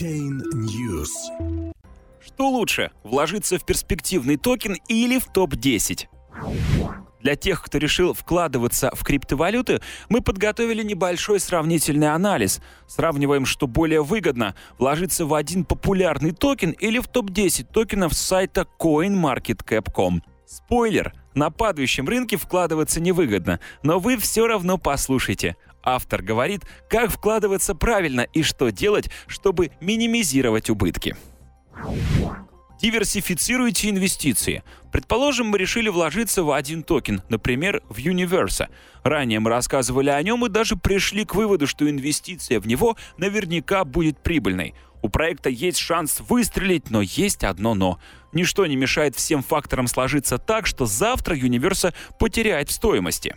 Chain News. Что лучше, вложиться в перспективный токен или в топ-10? Для тех, кто решил вкладываться в криптовалюты, мы подготовили небольшой сравнительный анализ. Сравниваем, что более выгодно – вложиться в один популярный токен или в топ-10 токенов с сайта CoinMarketCap.com. Спойлер – на падающем рынке вкладываться невыгодно, но вы все равно послушайте. Автор говорит, как вкладываться правильно и что делать, чтобы минимизировать убытки. Диверсифицируйте инвестиции. Предположим, мы решили вложиться в один токен, например, в Universa. Ранее мы рассказывали о нем и даже пришли к выводу, что инвестиция в него наверняка будет прибыльной. У проекта есть шанс выстрелить, но есть одно «но». Ничто не мешает всем факторам сложиться так, что завтра Universa потеряет в стоимости.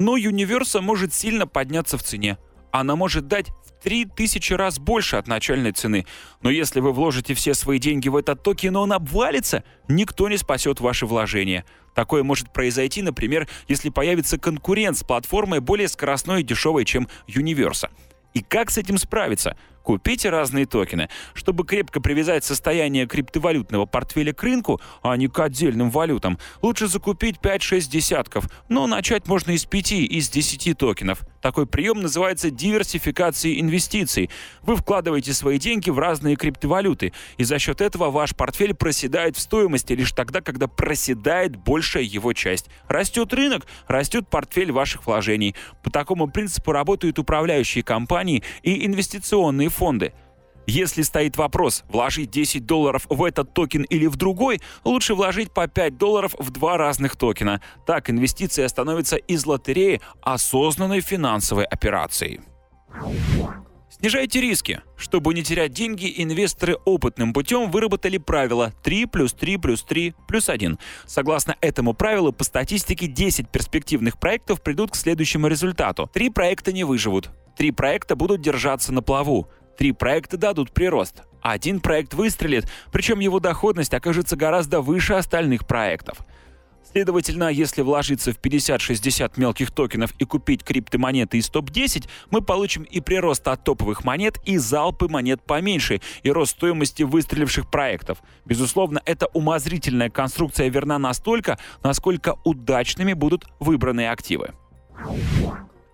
Но Universa может сильно подняться в цене – она может дать в 3000 раз больше от начальной цены. Но если вы вложите все свои деньги в этот токен, но он обвалится, никто не спасет ваши вложения. Такое может произойти, например, если появится конкурент с платформой более скоростной и дешевой, чем Universa. И как с этим справиться? Купите разные токены. Чтобы крепко привязать состояние криптовалютного портфеля к рынку, а не к отдельным валютам, лучше закупить 5-6 десятков, но начать можно из 5 из 10 токенов. Такой прием называется диверсификацией инвестиций. Вы вкладываете свои деньги в разные криптовалюты, и за счет этого ваш портфель проседает в стоимости лишь тогда, когда проседает большая его часть. Растет рынок, растет портфель ваших вложений. По такому принципу работают управляющие компании и инвестиционные фонды. Если стоит вопрос, вложить 10 долларов в этот токен или в другой, лучше вложить по 5 долларов в два разных токена. Так инвестиция становится из лотереи осознанной финансовой операцией. Снижайте риски. Чтобы не терять деньги, инвесторы опытным путем выработали правило 3 плюс 3 плюс 3 плюс 1. Согласно этому правилу, по статистике 10 перспективных проектов придут к следующему результату. Три проекта не выживут. Три проекта будут держаться на плаву. Три проекта дадут прирост. Один проект выстрелит, причем его доходность окажется гораздо выше остальных проектов. Следовательно, если вложиться в 50-60 мелких токенов и купить криптомонеты из топ-10, мы получим и прирост от топовых монет, и залпы монет поменьше, и рост стоимости выстреливших проектов. Безусловно, эта умозрительная конструкция верна настолько, насколько удачными будут выбранные активы.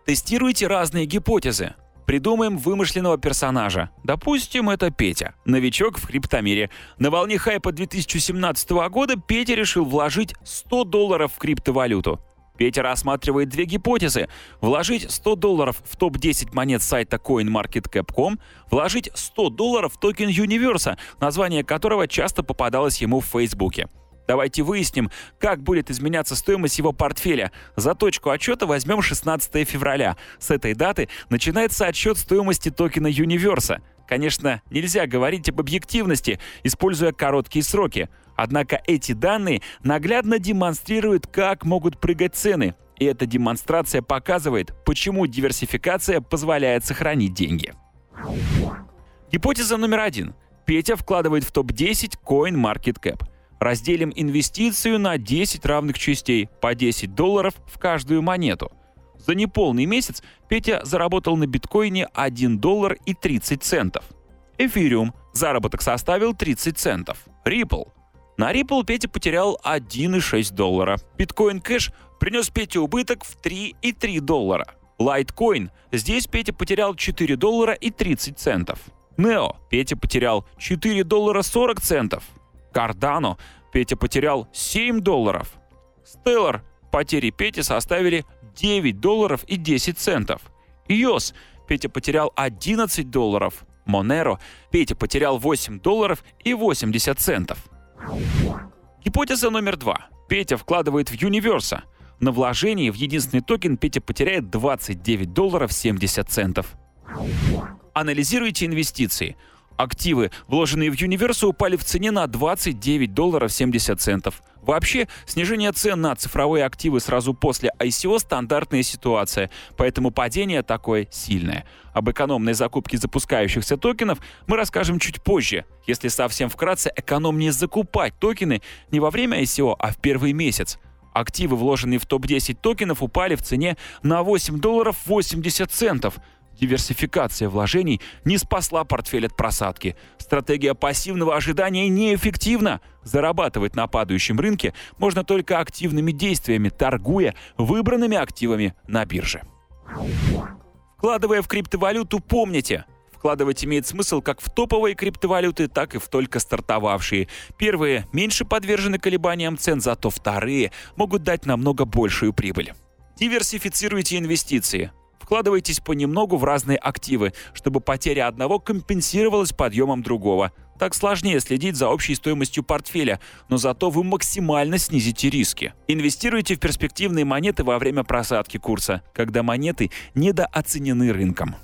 Тестируйте разные гипотезы. Придумаем вымышленного персонажа. Допустим, это Петя, новичок в криптомире. На волне хайпа 2017 года Петя решил вложить 100 долларов в криптовалюту. Петя рассматривает две гипотезы. Вложить 100 долларов в топ-10 монет сайта CoinMarketCap.com, вложить 100 долларов в токен Universa, название которого часто попадалось ему в Фейсбуке. Давайте выясним, как будет изменяться стоимость его портфеля. За точку отчета возьмем 16 февраля. С этой даты начинается отсчет стоимости токена Universa. Конечно, нельзя говорить об объективности, используя короткие сроки. Однако эти данные наглядно демонстрируют, как могут прыгать цены. И эта демонстрация показывает, почему диверсификация позволяет сохранить деньги. Гипотеза номер один. Петя вкладывает в топ-10 CoinMarketCap – Разделим инвестицию на 10 равных частей, по 10 долларов в каждую монету. За неполный месяц Петя заработал на биткоине 1 доллар и 30 центов. Эфириум заработок составил 30 центов. Ripple. На Ripple Петя потерял 1,6 доллара. Биткоин Кэш принес Пете убыток в 3,3 доллара. Litecoin. Здесь Петя потерял 4 доллара и 30 центов. Neo. Петя потерял 4 доллара 40 центов. Cardano Петя потерял 7 долларов. Stellar потери Пети составили 9 долларов и 10 центов. EOS Петя потерял 11 долларов. Monero Петя потерял 8 долларов и 80 центов. Гипотеза номер два. Петя вкладывает в Universa. На вложении в единственный токен Петя потеряет 29 долларов 70 центов. Анализируйте инвестиции. Активы, вложенные в Universo, упали в цене на 29 долларов 70 центов. Вообще, снижение цен на цифровые активы сразу после ICO – стандартная ситуация, поэтому падение такое сильное. Об экономной закупке запускающихся токенов мы расскажем чуть позже. Если совсем вкратце, экономнее закупать токены не во время ICO, а в первый месяц. Активы, вложенные в топ-10 токенов, упали в цене на 8 долларов 80 центов – Диверсификация вложений не спасла портфель от просадки. Стратегия пассивного ожидания неэффективна. Зарабатывать на падающем рынке можно только активными действиями, торгуя выбранными активами на бирже. Вкладывая в криптовалюту, помните, вкладывать имеет смысл как в топовые криптовалюты, так и в только стартовавшие. Первые меньше подвержены колебаниям цен, зато вторые могут дать намного большую прибыль. Диверсифицируйте инвестиции. Вкладывайтесь понемногу в разные активы, чтобы потеря одного компенсировалась подъемом другого. Так сложнее следить за общей стоимостью портфеля, но зато вы максимально снизите риски. Инвестируйте в перспективные монеты во время просадки курса, когда монеты недооценены рынком.